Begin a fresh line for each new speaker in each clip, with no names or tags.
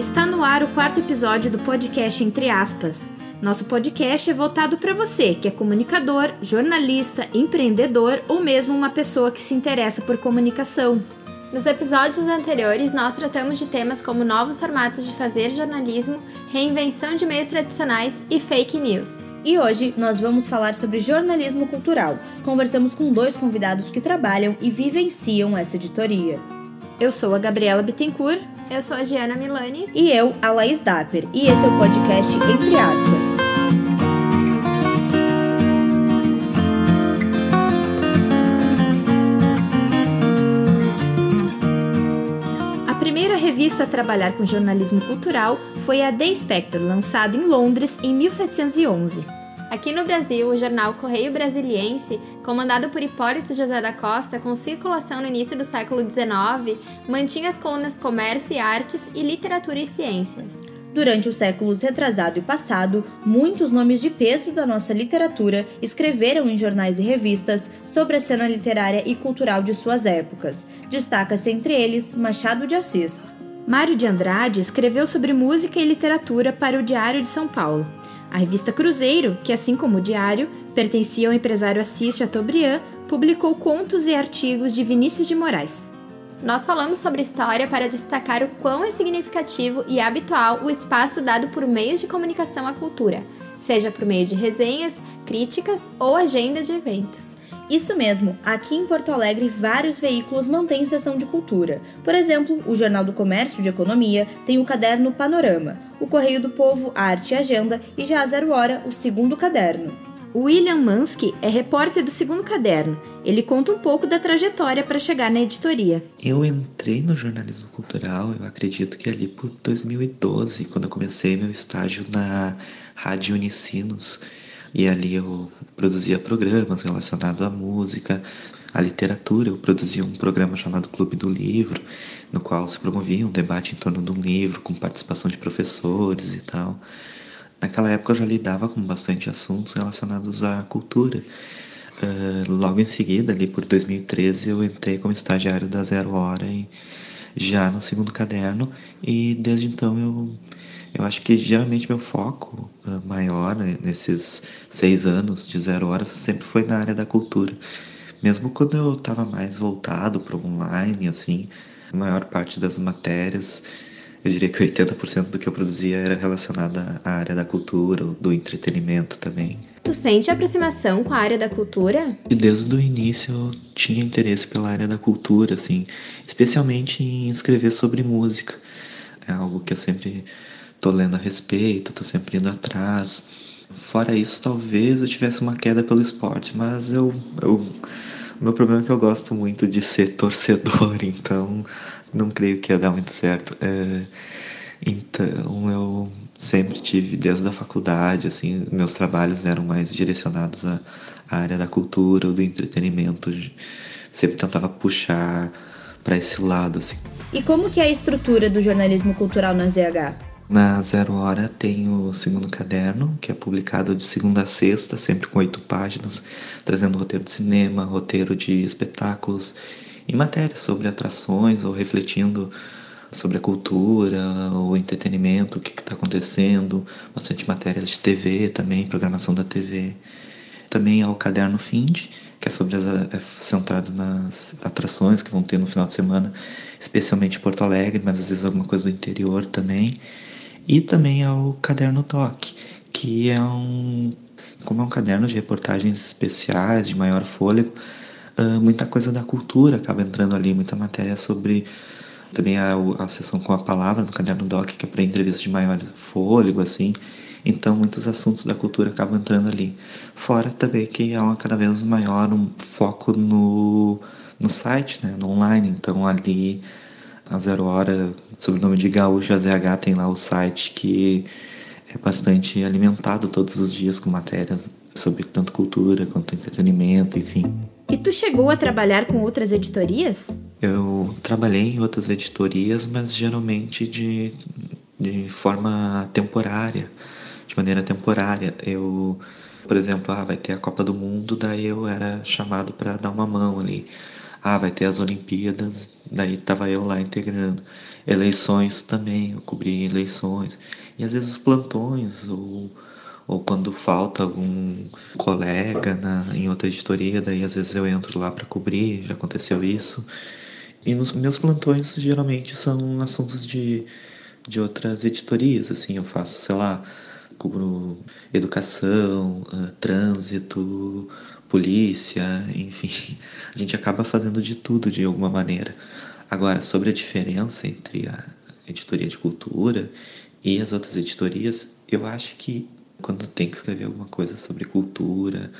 Está no ar o quarto episódio do podcast Entre Aspas. Nosso podcast é voltado para você que é comunicador, jornalista, empreendedor ou mesmo uma pessoa que se interessa por comunicação.
Nos episódios anteriores, nós tratamos de temas como novos formatos de fazer jornalismo, reinvenção de meios tradicionais e fake news.
E hoje nós vamos falar sobre jornalismo cultural. Conversamos com dois convidados que trabalham e vivenciam essa editoria.
Eu sou a Gabriela Bittencourt.
Eu sou a Giana Milani.
E eu, a Laís Dapper. E esse é o podcast Entre Aspas.
A primeira revista a trabalhar com jornalismo cultural foi a The Spectre, lançada em Londres em 1711.
Aqui no Brasil, o jornal Correio Brasiliense, comandado por Hipólito José da Costa, com circulação no início do século XIX, mantinha as colunas Comércio e Artes e Literatura e Ciências.
Durante os séculos retrasado e passado, muitos nomes de peso da nossa literatura escreveram em jornais e revistas sobre a cena literária e cultural de suas épocas. Destaca-se entre eles Machado de Assis.
Mário de Andrade escreveu sobre música e literatura para o Diário de São Paulo. A revista Cruzeiro, que assim como o Diário, pertencia ao empresário Assis Chateaubriand, publicou contos e artigos de Vinícius de Moraes.
Nós falamos sobre história para destacar o quão é significativo e habitual o espaço dado por meios de comunicação à cultura, seja por meio de resenhas, críticas ou agenda de eventos.
Isso mesmo, aqui em Porto Alegre vários veículos mantêm sessão de cultura. Por exemplo, o Jornal do Comércio de Economia tem o caderno Panorama, o Correio do Povo Arte e Agenda e já a Zero Hora o segundo caderno.
William Mansky é repórter do segundo caderno. Ele conta um pouco da trajetória para chegar na editoria.
Eu entrei no jornalismo cultural, eu acredito que ali por 2012, quando eu comecei meu estágio na Rádio Unicinos. E ali eu produzia programas relacionados à música, à literatura. Eu produzia um programa chamado Clube do Livro, no qual se promovia um debate em torno de um livro, com participação de professores e tal. Naquela época eu já lidava com bastante assuntos relacionados à cultura. Uh, logo em seguida, ali por 2013, eu entrei como estagiário da Zero Hora e já no segundo caderno e desde então eu eu acho que geralmente meu foco uh, maior né, nesses seis anos de zero horas sempre foi na área da cultura. Mesmo quando eu estava mais voltado para o online, assim, a maior parte das matérias, eu diria que 80% do que eu produzia era relacionado à área da cultura, do entretenimento também.
Tu sente aproximação com a área da cultura?
E desde o início eu tinha interesse pela área da cultura, assim, especialmente em escrever sobre música. É algo que eu sempre tô lendo a respeito, tô sempre indo atrás. Fora isso, talvez eu tivesse uma queda pelo esporte, mas eu, eu o meu problema é que eu gosto muito de ser torcedor, então não creio que ia dar muito certo. É, então eu sempre tive, desde a faculdade, assim, meus trabalhos eram mais direcionados à, à área da cultura ou do entretenimento. Sempre tentava puxar para esse lado, assim.
E como que é a estrutura do jornalismo cultural na ZH?
Na Zero Hora tem o segundo caderno, que é publicado de segunda a sexta, sempre com oito páginas, trazendo roteiro de cinema, roteiro de espetáculos e matérias sobre atrações ou refletindo sobre a cultura, o entretenimento, o que está acontecendo, bastante matérias de TV também, programação da TV. Também há o caderno Find, que é sobre as, é centrado nas atrações que vão ter no final de semana, especialmente em Porto Alegre, mas às vezes alguma coisa do interior também. E também ao Caderno Toque, que é um. Como é um caderno de reportagens especiais, de maior fôlego, uh, muita coisa da cultura acaba entrando ali, muita matéria sobre. Também a, a sessão com a palavra no Caderno Doc, que é para entrevistas de maior fôlego, assim. Então, muitos assuntos da cultura acabam entrando ali. Fora também que há uma cada vez maior um foco no, no site, né, no online. Então, ali a Zero Hora, sob o nome de Gaúcha ZH, tem lá o site que é bastante alimentado todos os dias com matérias sobre tanto cultura quanto entretenimento, enfim.
E tu chegou a trabalhar com outras editorias?
Eu trabalhei em outras editorias, mas geralmente de, de forma temporária, de maneira temporária. Eu, por exemplo, ah, vai ter a Copa do Mundo, daí eu era chamado para dar uma mão ali ah, vai ter as Olimpíadas, daí tava eu lá integrando. Eleições também, eu cobri eleições. E às vezes plantões, ou, ou quando falta algum colega na, em outra editoria, daí às vezes eu entro lá para cobrir, já aconteceu isso. E nos meus plantões geralmente são assuntos de, de outras editorias, assim, eu faço, sei lá, cubro educação, uh, trânsito, polícia, enfim, a gente acaba fazendo de tudo de alguma maneira. Agora, sobre a diferença entre a editoria de cultura e as outras editorias, eu acho que quando tem que escrever alguma coisa sobre cultura,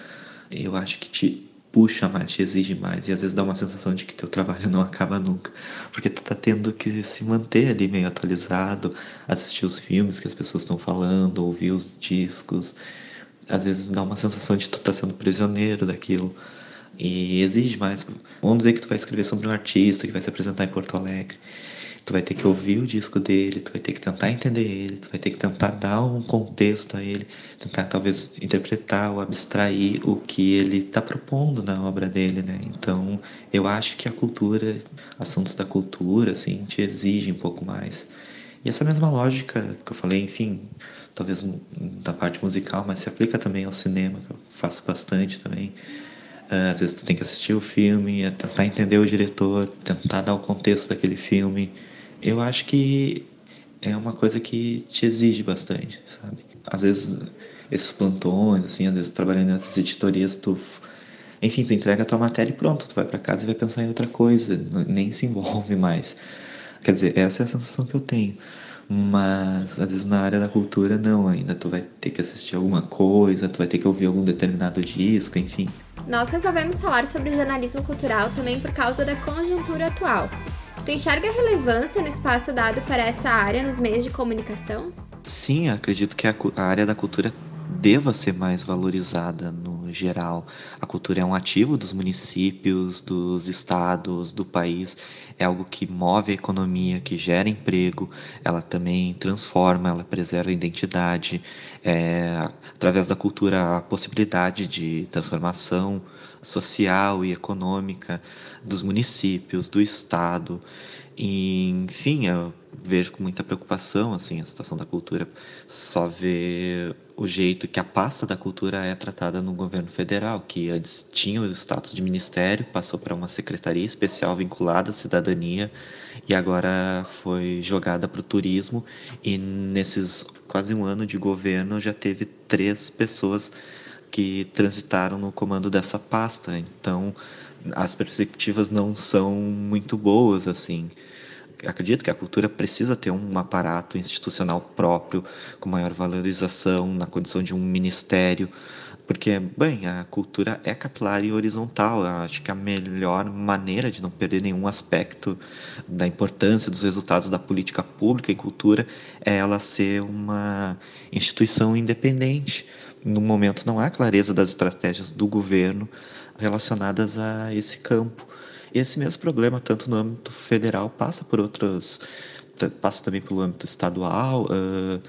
eu acho que te puxa mais, te exige mais e às vezes dá uma sensação de que teu trabalho não acaba nunca, porque tu tá tendo que se manter ali meio atualizado, assistir os filmes que as pessoas estão falando, ouvir os discos. Às vezes dá uma sensação de tu tá sendo prisioneiro daquilo e exige mais. Vamos dizer que tu vai escrever sobre um artista que vai se apresentar em Porto Alegre. Tu vai ter que ouvir o disco dele, tu vai ter que tentar entender ele, tu vai ter que tentar dar um contexto a ele, tentar talvez interpretar ou abstrair o que ele está propondo na obra dele, né? Então, eu acho que a cultura, assuntos da cultura, assim, te exigem um pouco mais. E essa mesma lógica que eu falei, enfim, talvez da parte musical, mas se aplica também ao cinema, que eu faço bastante também. Uh, às vezes tu tem que assistir o filme, é tentar entender o diretor, tentar dar o contexto daquele filme, eu acho que é uma coisa que te exige bastante, sabe? Às vezes, esses plantões, assim, às vezes trabalhando em outras editorias, tu. Enfim, tu entrega a tua matéria e pronto, tu vai para casa e vai pensar em outra coisa, nem se envolve mais. Quer dizer, essa é a sensação que eu tenho. Mas às vezes na área da cultura não, ainda tu vai ter que assistir alguma coisa, tu vai ter que ouvir algum determinado disco, enfim.
Nós resolvemos falar sobre jornalismo cultural também por causa da conjuntura atual. Tu enxerga relevância no espaço dado para essa área nos meios de comunicação?
Sim, acredito que a, a área da cultura deva ser mais valorizada no geral. A cultura é um ativo dos municípios, dos estados, do país. É algo que move a economia, que gera emprego. Ela também transforma, ela preserva a identidade. É, através da cultura, a possibilidade de transformação social e econômica dos municípios, do estado. E, enfim, eu vejo com muita preocupação assim a situação da cultura. Só ver o jeito que a pasta da cultura é tratada no governo federal, que antes tinha o status de ministério, passou para uma secretaria especial vinculada à cidadania e agora foi jogada para o turismo. E nesses quase um ano de governo já teve três pessoas que transitaram no comando dessa pasta. Então, as perspectivas não são muito boas assim. Acredito que a cultura precisa ter um aparato institucional próprio, com maior valorização, na condição de um ministério, porque, bem, a cultura é capilar e horizontal. Eu acho que a melhor maneira de não perder nenhum aspecto da importância dos resultados da política pública em cultura é ela ser uma instituição independente no momento não há clareza das estratégias do governo relacionadas a esse campo. Esse mesmo problema, tanto no âmbito federal, passa por outros passa também pelo âmbito estadual, uh,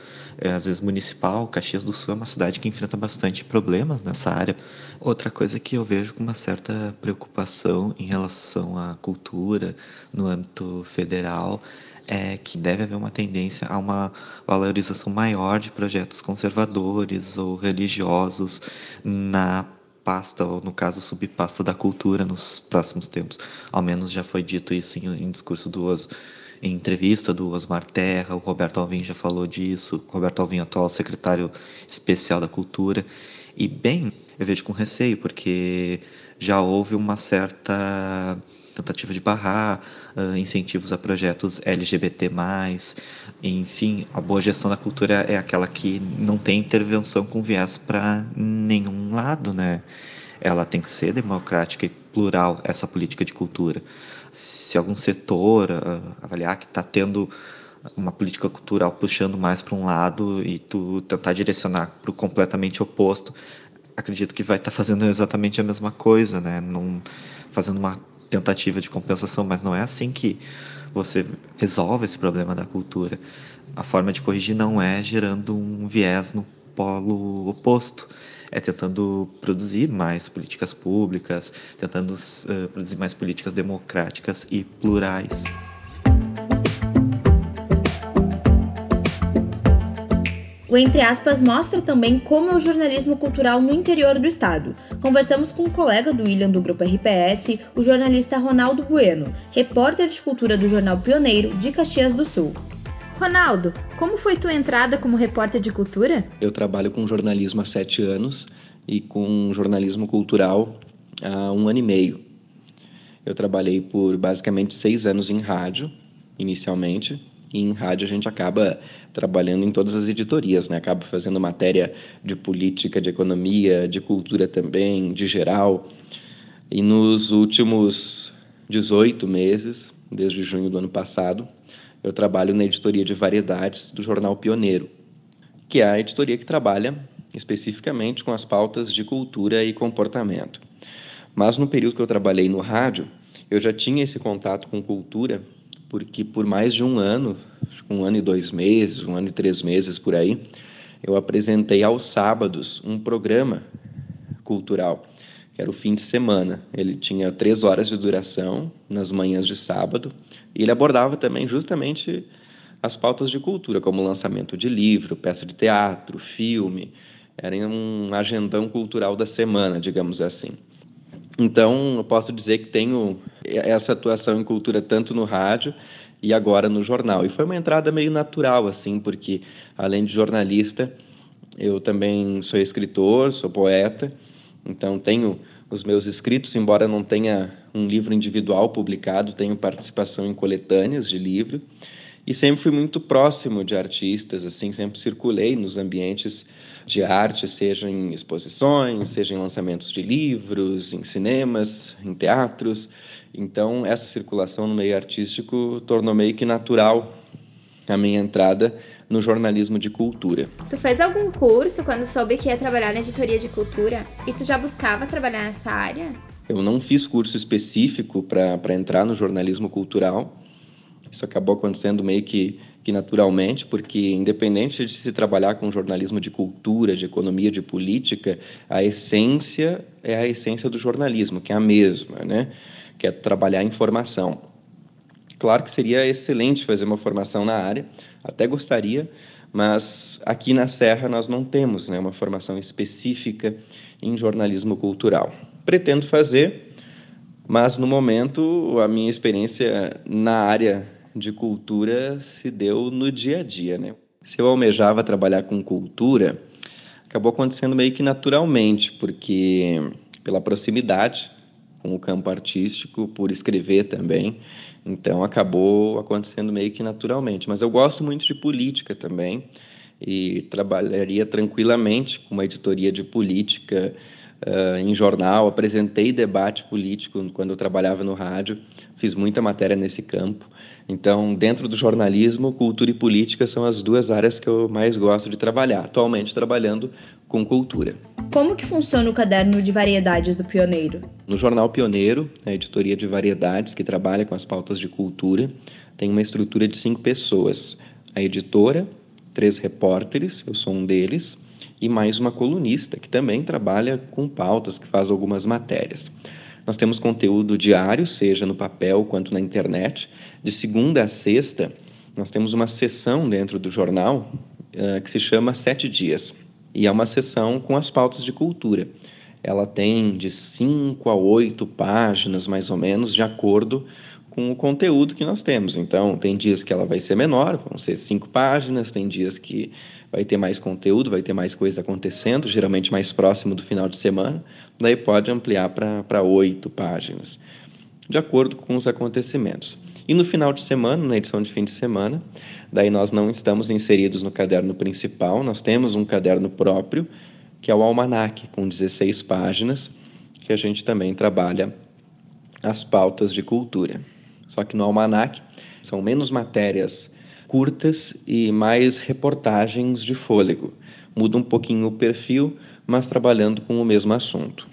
às vezes municipal. Caxias do Sul é uma cidade que enfrenta bastante problemas nessa área. Outra coisa que eu vejo com uma certa preocupação em relação à cultura no âmbito federal é que deve haver uma tendência a uma valorização maior de projetos conservadores ou religiosos na pasta, ou no caso subpasta da cultura nos próximos tempos. Ao menos já foi dito isso em, em discurso do em entrevista do Osmar Terra, o Roberto Alvim já falou disso, o Roberto Alvim, atual secretário especial da cultura. E bem, eu vejo com receio, porque já houve uma certa tentativa de barrar uh, incentivos a projetos LGBT+, enfim, a boa gestão da cultura é aquela que não tem intervenção com viés para nenhum lado, né? Ela tem que ser democrática e plural, essa política de cultura. Se algum setor uh, avaliar que está tendo uma política cultural puxando mais para um lado e tu tentar direcionar para o completamente oposto, acredito que vai estar tá fazendo exatamente a mesma coisa, né? Não fazendo uma tentativa de compensação, mas não é assim que você resolve esse problema da cultura. A forma de corrigir não é gerando um viés no polo oposto, é tentando produzir mais políticas públicas, tentando uh, produzir mais políticas democráticas e plurais.
O Entre Aspas mostra também como é o jornalismo cultural no interior do estado. Conversamos com um colega do William do Grupo RPS, o jornalista Ronaldo Bueno, repórter de cultura do jornal Pioneiro de Caxias do Sul.
Ronaldo, como foi tua entrada como repórter de cultura?
Eu trabalho com jornalismo há sete anos e com jornalismo cultural há um ano e meio. Eu trabalhei por basicamente seis anos em rádio, inicialmente, e em rádio a gente acaba trabalhando em todas as editorias, né? Acaba fazendo matéria de política, de economia, de cultura também, de geral. E nos últimos 18 meses, desde junho do ano passado, eu trabalho na editoria de variedades do jornal Pioneiro, que é a editoria que trabalha especificamente com as pautas de cultura e comportamento. Mas no período que eu trabalhei no rádio, eu já tinha esse contato com cultura porque por mais de um ano, um ano e dois meses, um ano e três meses por aí, eu apresentei aos sábados um programa cultural, que era o fim de semana. Ele tinha três horas de duração nas manhãs de sábado e ele abordava também justamente as pautas de cultura, como lançamento de livro, peça de teatro, filme. Era um agendão cultural da semana, digamos assim. Então, eu posso dizer que tenho essa atuação em cultura tanto no rádio e agora no jornal. E foi uma entrada meio natural, assim, porque além de jornalista, eu também sou escritor, sou poeta, então tenho os meus escritos, embora não tenha um livro individual publicado, tenho participação em coletâneas de livro e sempre fui muito próximo de artistas, assim, sempre circulei nos ambientes de arte, seja em exposições, seja em lançamentos de livros, em cinemas, em teatros. Então, essa circulação no meio artístico tornou meio que natural a minha entrada no jornalismo de cultura.
Tu fez algum curso quando soube que ia trabalhar na editoria de cultura? E tu já buscava trabalhar nessa área?
Eu não fiz curso específico para entrar no jornalismo cultural. Isso acabou acontecendo meio que que naturalmente, porque independente de se trabalhar com jornalismo de cultura, de economia, de política, a essência é a essência do jornalismo, que é a mesma, né? Que é trabalhar a informação. Claro que seria excelente fazer uma formação na área, até gostaria, mas aqui na Serra nós não temos né, uma formação específica em jornalismo cultural. Pretendo fazer, mas no momento a minha experiência na área de cultura se deu no dia a dia, né? Se eu almejava trabalhar com cultura, acabou acontecendo meio que naturalmente, porque pela proximidade com o campo artístico, por escrever também, então acabou acontecendo meio que naturalmente. Mas eu gosto muito de política também e trabalharia tranquilamente com uma editoria de política uh, em jornal, apresentei debate político quando eu trabalhava no rádio, fiz muita matéria nesse campo. Então, dentro do jornalismo, cultura e política são as duas áreas que eu mais gosto de trabalhar, atualmente trabalhando com cultura.
Como que funciona o caderno de variedades do Pioneiro?
No jornal Pioneiro, a editoria de variedades que trabalha com as pautas de cultura, tem uma estrutura de cinco pessoas. A editora, três repórteres, eu sou um deles, e mais uma colunista que também trabalha com pautas, que faz algumas matérias. Nós temos conteúdo diário, seja no papel quanto na internet. De segunda a sexta, nós temos uma sessão dentro do jornal uh, que se chama Sete Dias. E é uma sessão com as pautas de cultura. Ela tem de cinco a oito páginas, mais ou menos, de acordo com o conteúdo que nós temos. Então, tem dias que ela vai ser menor, vão ser cinco páginas, tem dias que vai ter mais conteúdo, vai ter mais coisa acontecendo, geralmente mais próximo do final de semana, daí pode ampliar para oito páginas, de acordo com os acontecimentos. E no final de semana, na edição de fim de semana, daí nós não estamos inseridos no caderno principal, nós temos um caderno próprio, que é o Almanac, com 16 páginas, que a gente também trabalha as pautas de cultura. Só que no Almanac são menos matérias curtas e mais reportagens de fôlego. Muda um pouquinho o perfil, mas trabalhando com o mesmo assunto.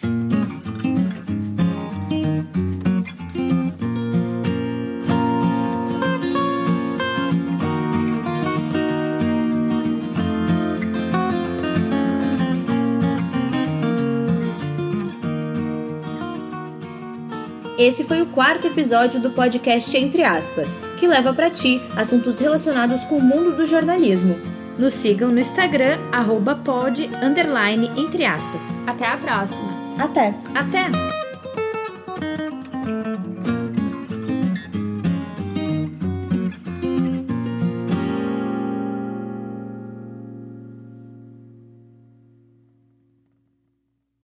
Esse foi o quarto episódio do podcast Entre Aspas, que leva para ti assuntos relacionados com o mundo do jornalismo.
Nos sigam no Instagram, arroba pod, underline, entre aspas.
Até a próxima!
Até!
Até!